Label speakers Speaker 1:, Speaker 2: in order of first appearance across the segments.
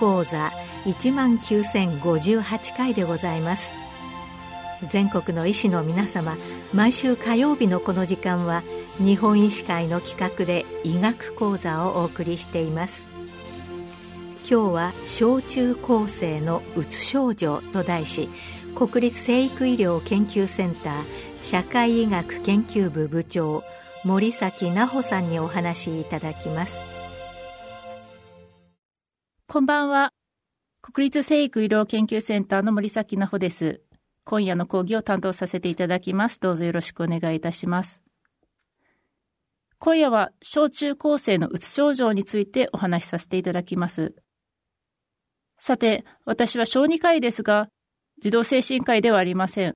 Speaker 1: 講座1万9058回でございます。全国の医師の皆様毎週火曜日のこの時間は日本医師会の企画で医学講座をお送りしています。今日は小中高生のうつ症状と題し国立成育医療研究センター社会医学研究部部長森崎奈穂さんにお話しいただきます。
Speaker 2: こんばんは。国立成育医療研究センターの森崎奈穂です。今夜の講義を担当させていただきます。どうぞよろしくお願いいたします。今夜は小中高生のうつ症状についてお話しさせていただきます。さて、私は小児科医ですが、児童精神科医ではありません。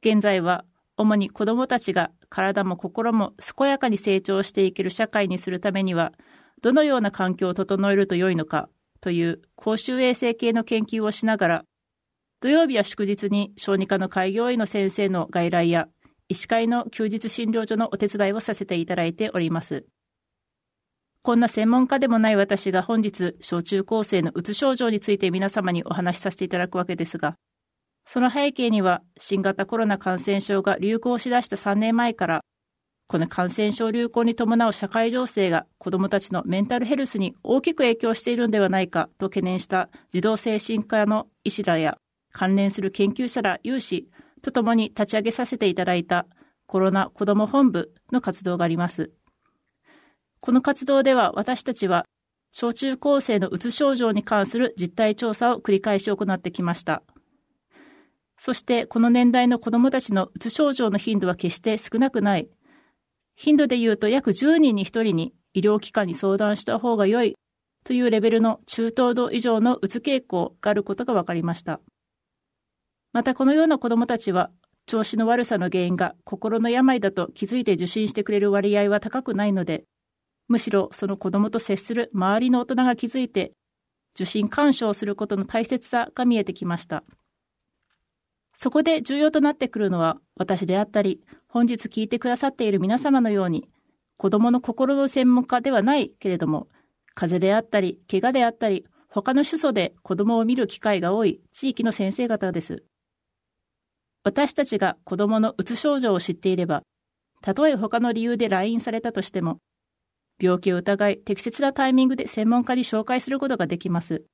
Speaker 2: 現在は、主に子供たちが体も心も健やかに成長していける社会にするためには、どのような環境を整えると良いのかという公衆衛生系の研究をしながら、土曜日や祝日に小児科の開業医の先生の外来や医師会の休日診療所のお手伝いをさせていただいております。こんな専門家でもない私が本日、小中高生のうつ症状について皆様にお話しさせていただくわけですが、その背景には新型コロナ感染症が流行しだした3年前から、この感染症流行に伴う社会情勢が子どもたちのメンタルヘルスに大きく影響しているのではないかと懸念した児童精神科の医師らや関連する研究者ら有志とともに立ち上げさせていただいたコロナ子ども本部の活動があります。この活動では私たちは小中高生のうつ症状に関する実態調査を繰り返し行ってきました。そしてこの年代の子供たちのうつ症状の頻度は決して少なくない。頻度で言うと約10人に1人に医療機関に相談した方が良いというレベルの中等度以上のうつ傾向があることが分かりました。またこのような子供たちは調子の悪さの原因が心の病だと気づいて受診してくれる割合は高くないので、むしろその子供と接する周りの大人が気づいて、受診干渉することの大切さが見えてきました。そこで重要となってくるのは、私であったり、本日聞いてくださっている皆様のように、子供の心の専門家ではないけれども、風邪であったり、怪我であったり、他の主訴で子供を見る機会が多い地域の先生方です。私たちが子供のうつ症状を知っていれば、たとえ他の理由で来院されたとしても、病気を疑い、適切なタイミングで専門家に紹介することができます。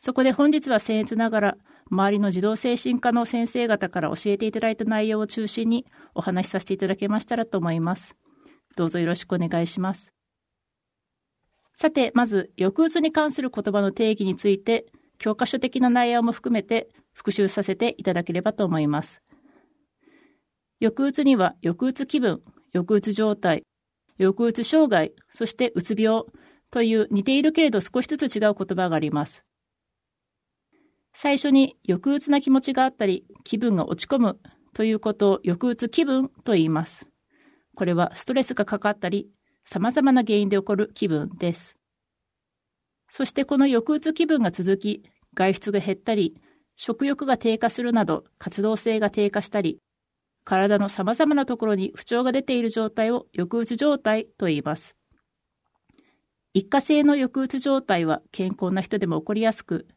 Speaker 2: そこで本日は僭越ながら、周りの児童精神科の先生方から教えていただいた内容を中心にお話しさせていただけましたらと思います。どうぞよろしくお願いします。さて、まず、抑うつに関する言葉の定義について、教科書的な内容も含めて復習させていただければと思います。抑うつには、抑うつ気分、抑うつ状態、抑うつ障害、そしてうつ病という似ているけれど少しずつ違う言葉があります。最初に抑うつな気持ちがあったり、気分が落ち込むということを抑うつ気分と言います。これはストレスがかかったり、様々な原因で起こる気分です。そしてこの抑うつ気分が続き、外出が減ったり、食欲が低下するなど活動性が低下したり、体の様々なところに不調が出ている状態を抑うつ状態と言います。一過性の抑うつ状態は健康な人でも起こりやすく、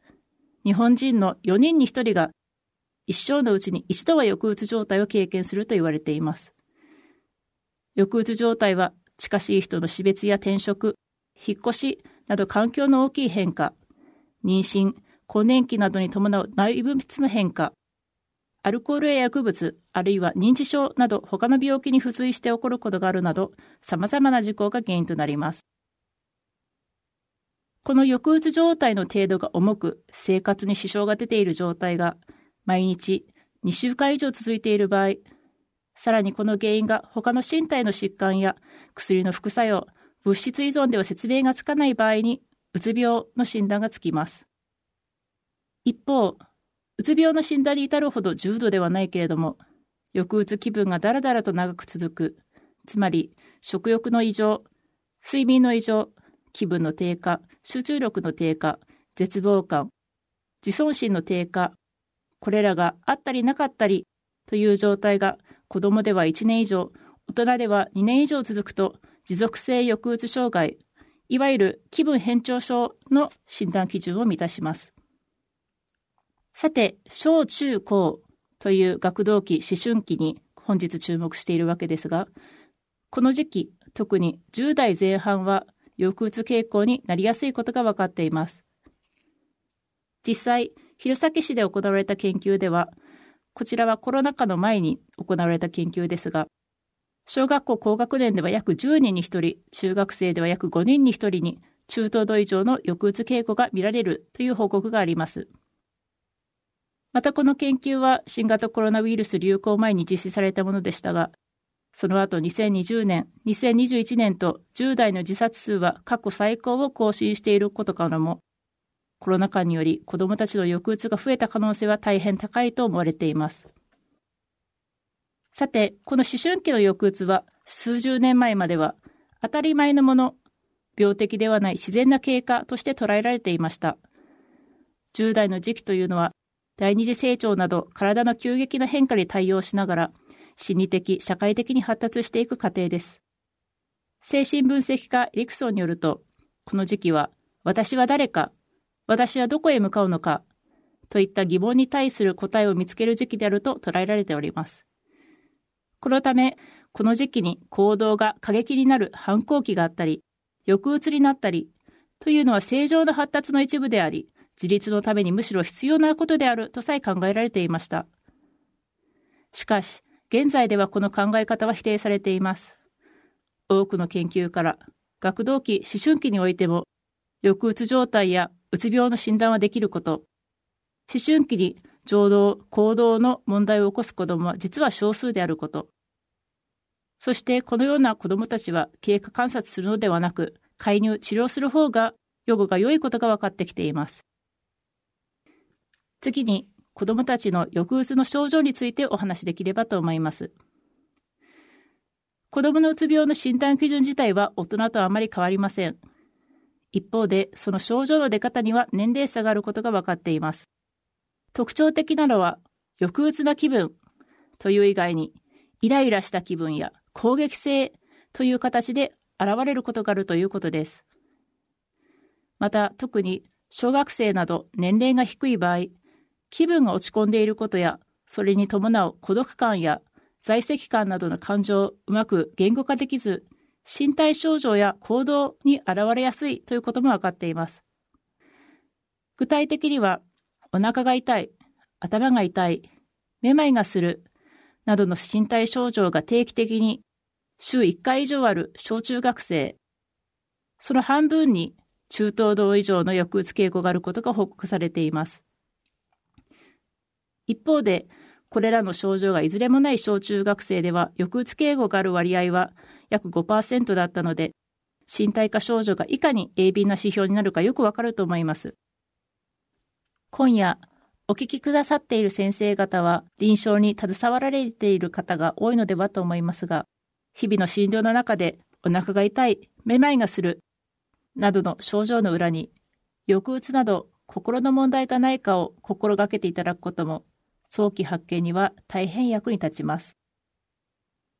Speaker 2: 日本人の4人に1人が一生のうちに一度は抑うつ状態を経験すると言われています。抑うつ状態は近しい人の死別や転職、引っ越しなど環境の大きい変化、妊娠、更年期などに伴う内分泌の変化、アルコールや薬物、あるいは認知症など他の病気に付随して起こることがあるなど、様々な事故が原因となります。この抑うつ状態の程度が重く、生活に支障が出ている状態が、毎日2週間以上続いている場合、さらにこの原因が他の身体の疾患や薬の副作用、物質依存では説明がつかない場合に、うつ病の診断がつきます。一方、うつ病の診断に至るほど重度ではないけれども、抑うつ気分がだらだらと長く続く、つまり食欲の異常、睡眠の異常、気分の低下、集中力の低下、絶望感、自尊心の低下、これらがあったりなかったりという状態が子供では1年以上、大人では2年以上続くと持続性抑うつ障害、いわゆる気分変調症の診断基準を満たします。さて、小中高という学童期、思春期に本日注目しているわけですが、この時期、特に10代前半は抑うつ傾向になりやすいことが分かっています。実際、弘前市で行われた研究では、こちらはコロナ禍の前に行われた研究ですが、小学校高学年では約10人に1人、中学生では約5人に1人に中等度以上の抑うつ傾向が見られるという報告があります。またこの研究は新型コロナウイルス流行前に実施されたものでしたが、その後2020年、2021年と10代の自殺数は過去最高を更新していることからも、コロナ禍により子どもたちの抑うつが増えた可能性は大変高いと思われています。さて、この思春期の抑うつは数十年前までは当たり前のもの、病的ではない自然な経過として捉えられていました。10代の時期というのは第二次成長など体の急激な変化に対応しながら心理的、社会的に発達していく過程です。精神分析家エリクソンによると、この時期は私は誰か、私はどこへ向かうのか、といった疑問に対する答えを見つける時期であると捉えられております。このため、この時期に行動が過激になる反抗期があったり、抑うつになったり、というのは正常な発達の一部であり、自立のためにむしろ必要なことであるとさえ考えられていました。しかし、現在ではこの考え方は否定されています。多くの研究から、学童期、思春期においても、抑うつ状態やうつ病の診断はできること、思春期に情動、行動の問題を起こす子どもは実は少数であること、そしてこのような子どもたちは経過観察するのではなく、介入、治療する方が予後が良いことが分かってきています。次に、子供たちの抑うつの症状についてお話しできればと思います。子供のうつ病の診断基準自体は大人とあまり変わりません。一方で、その症状の出方には年齢差があることが分かっています。特徴的なのは、抑うつな気分という以外に、イライラした気分や攻撃性という形で現れることがあるということです。また、特に小学生など年齢が低い場合、気分が落ち込んでいることや、それに伴う孤独感や在籍感などの感情をうまく言語化できず、身体症状や行動に現れやすいということも分かっています。具体的には、お腹が痛い、頭が痛い、めまいがする、などの身体症状が定期的に週1回以上ある小中学生、その半分に中等度以上の抑うつ傾向があることが報告されています。一方で、これらの症状がいずれもない小中学生では、抑うつ傾向がある割合は約5%だったので、身体化症状がいかに鋭敏な指標になるかよくわかると思います。今夜、お聞きくださっている先生方は、臨床に携わられている方が多いのではと思いますが、日々の診療の中で、お腹が痛い、めまいがする、などの症状の裏に、抑うつなど心の問題がないかを心がけていただくことも早期発見には大変役に立ちます。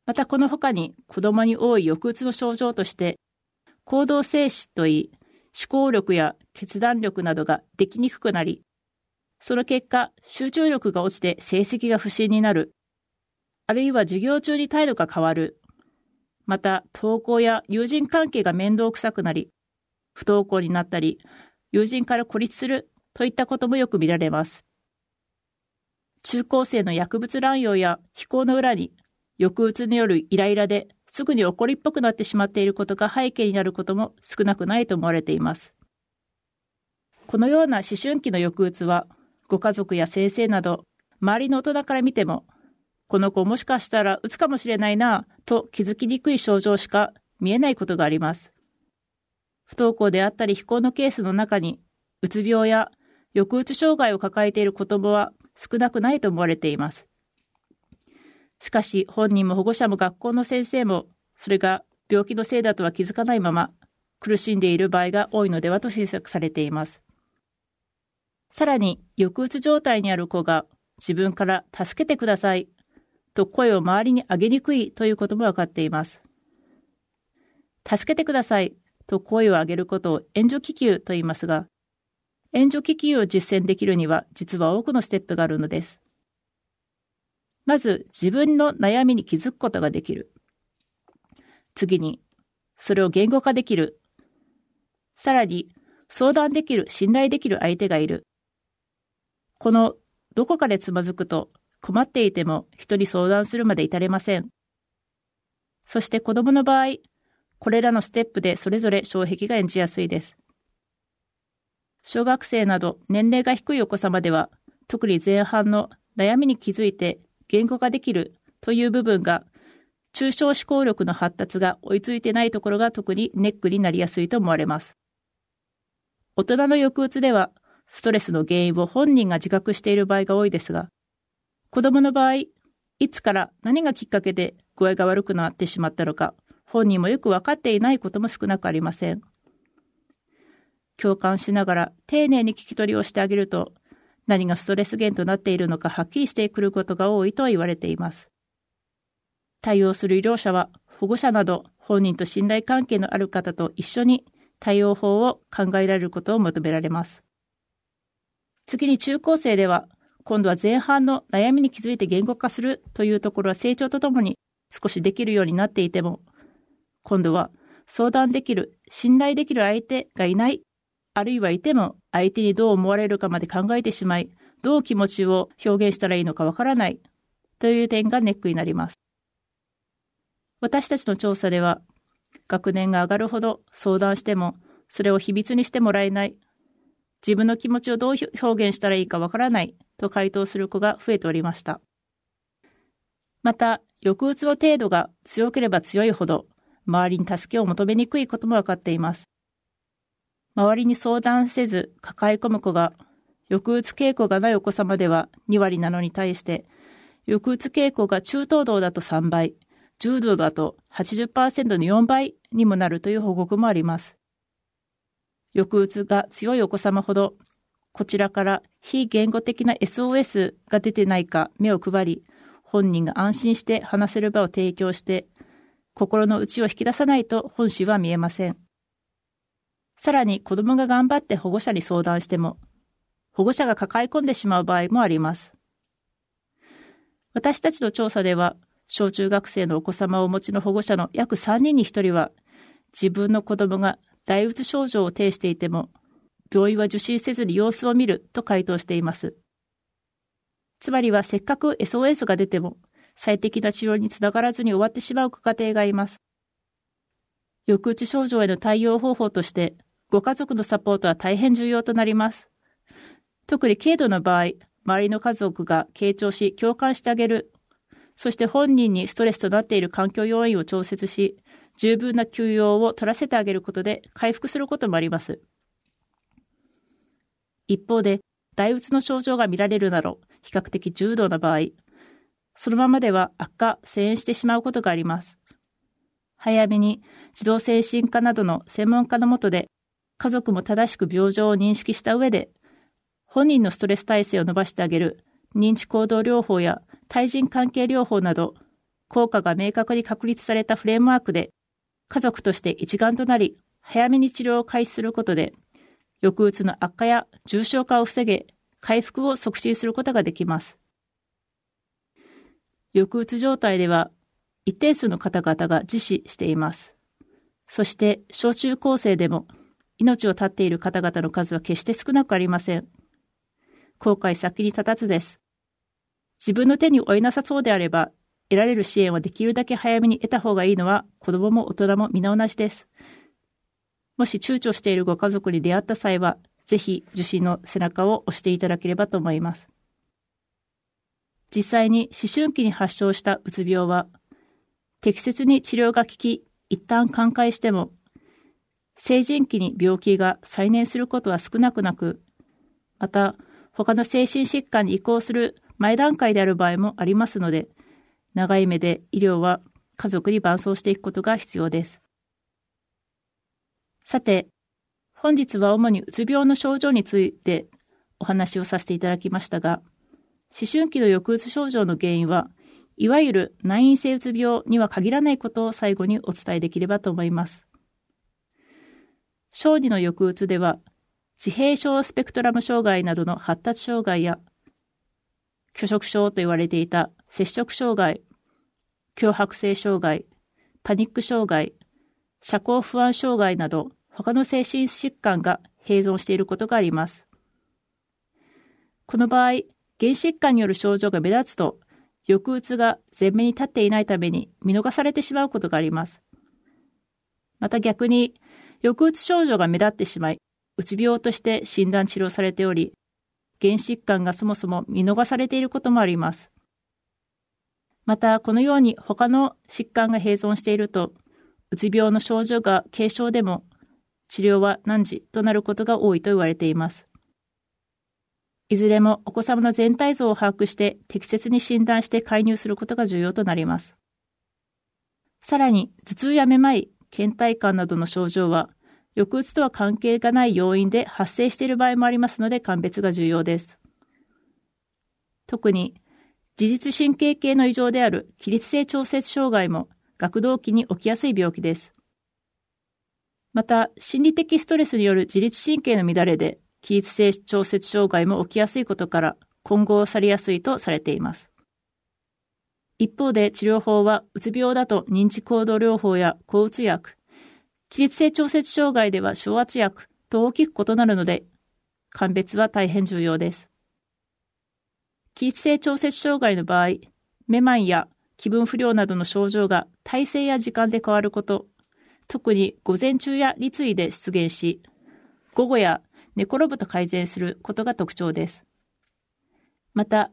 Speaker 2: またこの他に子供に多い抑うつの症状として、行動静止といい、思考力や決断力などができにくくなり、その結果、集中力が落ちて成績が不振になる、あるいは授業中に態度が変わる、また登校や友人関係が面倒くさくなり、不登校になったり、友人から孤立するといったこともよく見られます。中高生の薬物乱用や非行の裏に、抑うつによるイライラですぐに怒りっぽくなってしまっていることが背景になることも少なくないと思われています。このような思春期の抑うつは、ご家族や先生など、周りの大人から見ても、この子もしかしたらうつかもしれないなぁと気づきにくい症状しか見えないことがあります。不登校であったり非行のケースの中に、うつ病や抑うつ障害を抱えている子供は少なくないと思われています。しかし本人も保護者も学校の先生もそれが病気のせいだとは気づかないまま苦しんでいる場合が多いのではと推測されています。さらに抑うつ状態にある子が自分から助けてくださいと声を周りに上げにくいということも分かっています。助けてくださいと声を上げることを援助気球と言いますが、援助気球を実践できるには実は多くのステップがあるのです。まず自分の悩みに気づくことができる。次に、それを言語化できる。さらに、相談できる、信頼できる相手がいる。このどこかでつまずくと困っていても人に相談するまで至れません。そして子供の場合、これらのステップでそれぞれ障壁が演じやすいです。小学生など年齢が低いお子様では、特に前半の悩みに気づいて言語化できるという部分が、抽象思考力の発達が追いついてないところが特にネックになりやすいと思われます。大人の抑うつでは、ストレスの原因を本人が自覚している場合が多いですが、子供の場合、いつから何がきっかけで具合が悪くなってしまったのか、本人もよくわかっていないことも少なくありません。共感しながら丁寧に聞き取りをしてあげると、何がストレス源となっているのかはっきりしてくることが多いと言われています。対応する医療者は保護者など本人と信頼関係のある方と一緒に対応法を考えられることを求められます。次に中高生では、今度は前半の悩みに気づいて言語化するというところは成長とともに少しできるようになっていても、今度は相談できる、信頼できる相手がいないあるいはいても相手にどう思われるかまで考えてしまい、どう気持ちを表現したらいいのかわからないという点がネックになります。私たちの調査では、学年が上がるほど相談しても、それを秘密にしてもらえない、自分の気持ちをどう表現したらいいかわからないと回答する子が増えておりました。また、抑うつの程度が強ければ強いほど、周りに助けを求めにくいこともわかっています。周りに相談せず抱え込む子が、抑うつ傾向がないお子様では2割なのに対して、抑うつ傾向が中等度だと3倍、重度だと80%の4倍にもなるという報告もあります。抑うつが強いお子様ほど、こちらから非言語的な SOS が出てないか目を配り、本人が安心して話せる場を提供して、心の内を引き出さないと本心は見えません。さらに子供が頑張って保護者に相談しても、保護者が抱え込んでしまう場合もあります。私たちの調査では、小中学生のお子様をお持ちの保護者の約3人に1人は、自分の子供が大うつ症状を呈していても、病院は受診せずに様子を見ると回答しています。つまりはせっかく SOS が出ても、最適な治療につながらずに終わってしまう家庭がいます。抑うつ症状への対応方法として、ご家族のサポートは大変重要となります。特に軽度の場合、周りの家族が傾聴し共感してあげる。そして本人にストレスとなっている環境要因を調節し、十分な休養を取らせてあげることで回復することもあります。一方で、大うつの症状が見られるなど、比較的重度な場合、そのままでは悪化、遷延してしまうことがあります。早めに児童精神科などの専門家のもとで家族も正しく病状を認識した上で、本人のストレス耐性を伸ばしてあげる認知行動療法や対人関係療法など、効果が明確に確立されたフレームワークで、家族として一丸となり、早めに治療を開始することで、抑うつの悪化や重症化を防げ、回復を促進することができます。抑うつ状態では、一定数の方々が自死しています。そして、小中高生でも命を絶っている方々の数は決して少なくありません。後悔先に立たずです。自分の手に負えなさそうであれば、得られる支援はできるだけ早めに得た方がいいのは子供も大人も皆同じです。もし躊躇しているご家族に出会った際は、ぜひ受診の背中を押していただければと思います。実際に思春期に発症したうつ病は、適切に治療が効き、一旦寛解しても成人期に病気が再燃することは少なくなく、また、他の精神疾患に移行する前段階である場合もありますので、長い目で医療は家族に伴走していくことが必要です。さて、本日は主にうつ病の症状についてお話をさせていただきましたが、思春期の抑うつ症状の原因は、いわゆる内因性うつ病には限らないことを最後にお伝えできればと思います。小児の抑うつでは、自閉症スペクトラム障害などの発達障害や、拒食症と言われていた摂食障害、強迫性障害、パニック障害、社交不安障害など他の精神疾患が併存していることがあります。この場合、原疾患による症状が目立つと、抑うつが前面に立っていないために見逃されてしまうことがあります。また逆に、抑うつ症状が目立ってしまい、うつ病として診断治療されており、原疾患がそもそも見逃されていることもあります。また、このように他の疾患が併存していると、うつ病の症状が軽症でも、治療は難治となることが多いと言われています。いずれもお子様の全体像を把握して適切に診断して介入することが重要となります。さらに、頭痛やめまい、倦怠感などの症状は、抑うつとは関係がない要因で発生している場合もありますので鑑別が重要です。特に、自律神経系の異常である起立性調節障害も学童期に起きやすい病気です。また、心理的ストレスによる自律神経の乱れで起立性調節障害も起きやすいことから混合されやすいとされています。一方で治療法は、うつ病だと認知行動療法や抗うつ薬、起立性調節障害では小圧薬と大きく異なるので、鑑別は大変重要です。起立性調節障害の場合、めまいや気分不良などの症状が体勢や時間で変わること、特に午前中や立位で出現し、午後や寝転ぶと改善することが特徴です。また、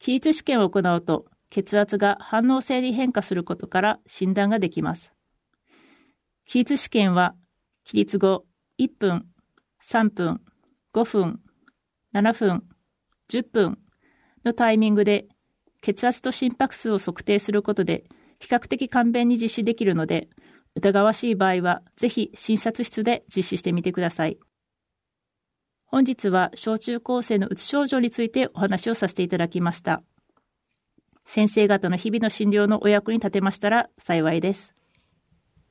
Speaker 2: 起立試験を行うと血圧が反応性に変化することから診断ができます。起立試験は起立後1分、3分、5分、7分、10分のタイミングで血圧と心拍数を測定することで比較的簡便に実施できるので、疑わしい場合はぜひ診察室で実施してみてください。本日は小中高生のうつ症状についてお話をさせていただきました。先生方の日々の診療のお役に立てましたら幸いです。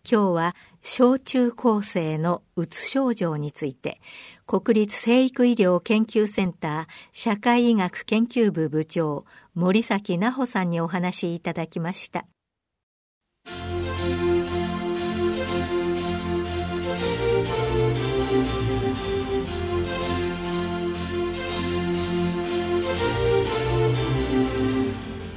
Speaker 1: 今日は小中高生のうつ症状について国立成育医療研究センター社会医学研究部部長森崎奈穂さんにお話しいただきました。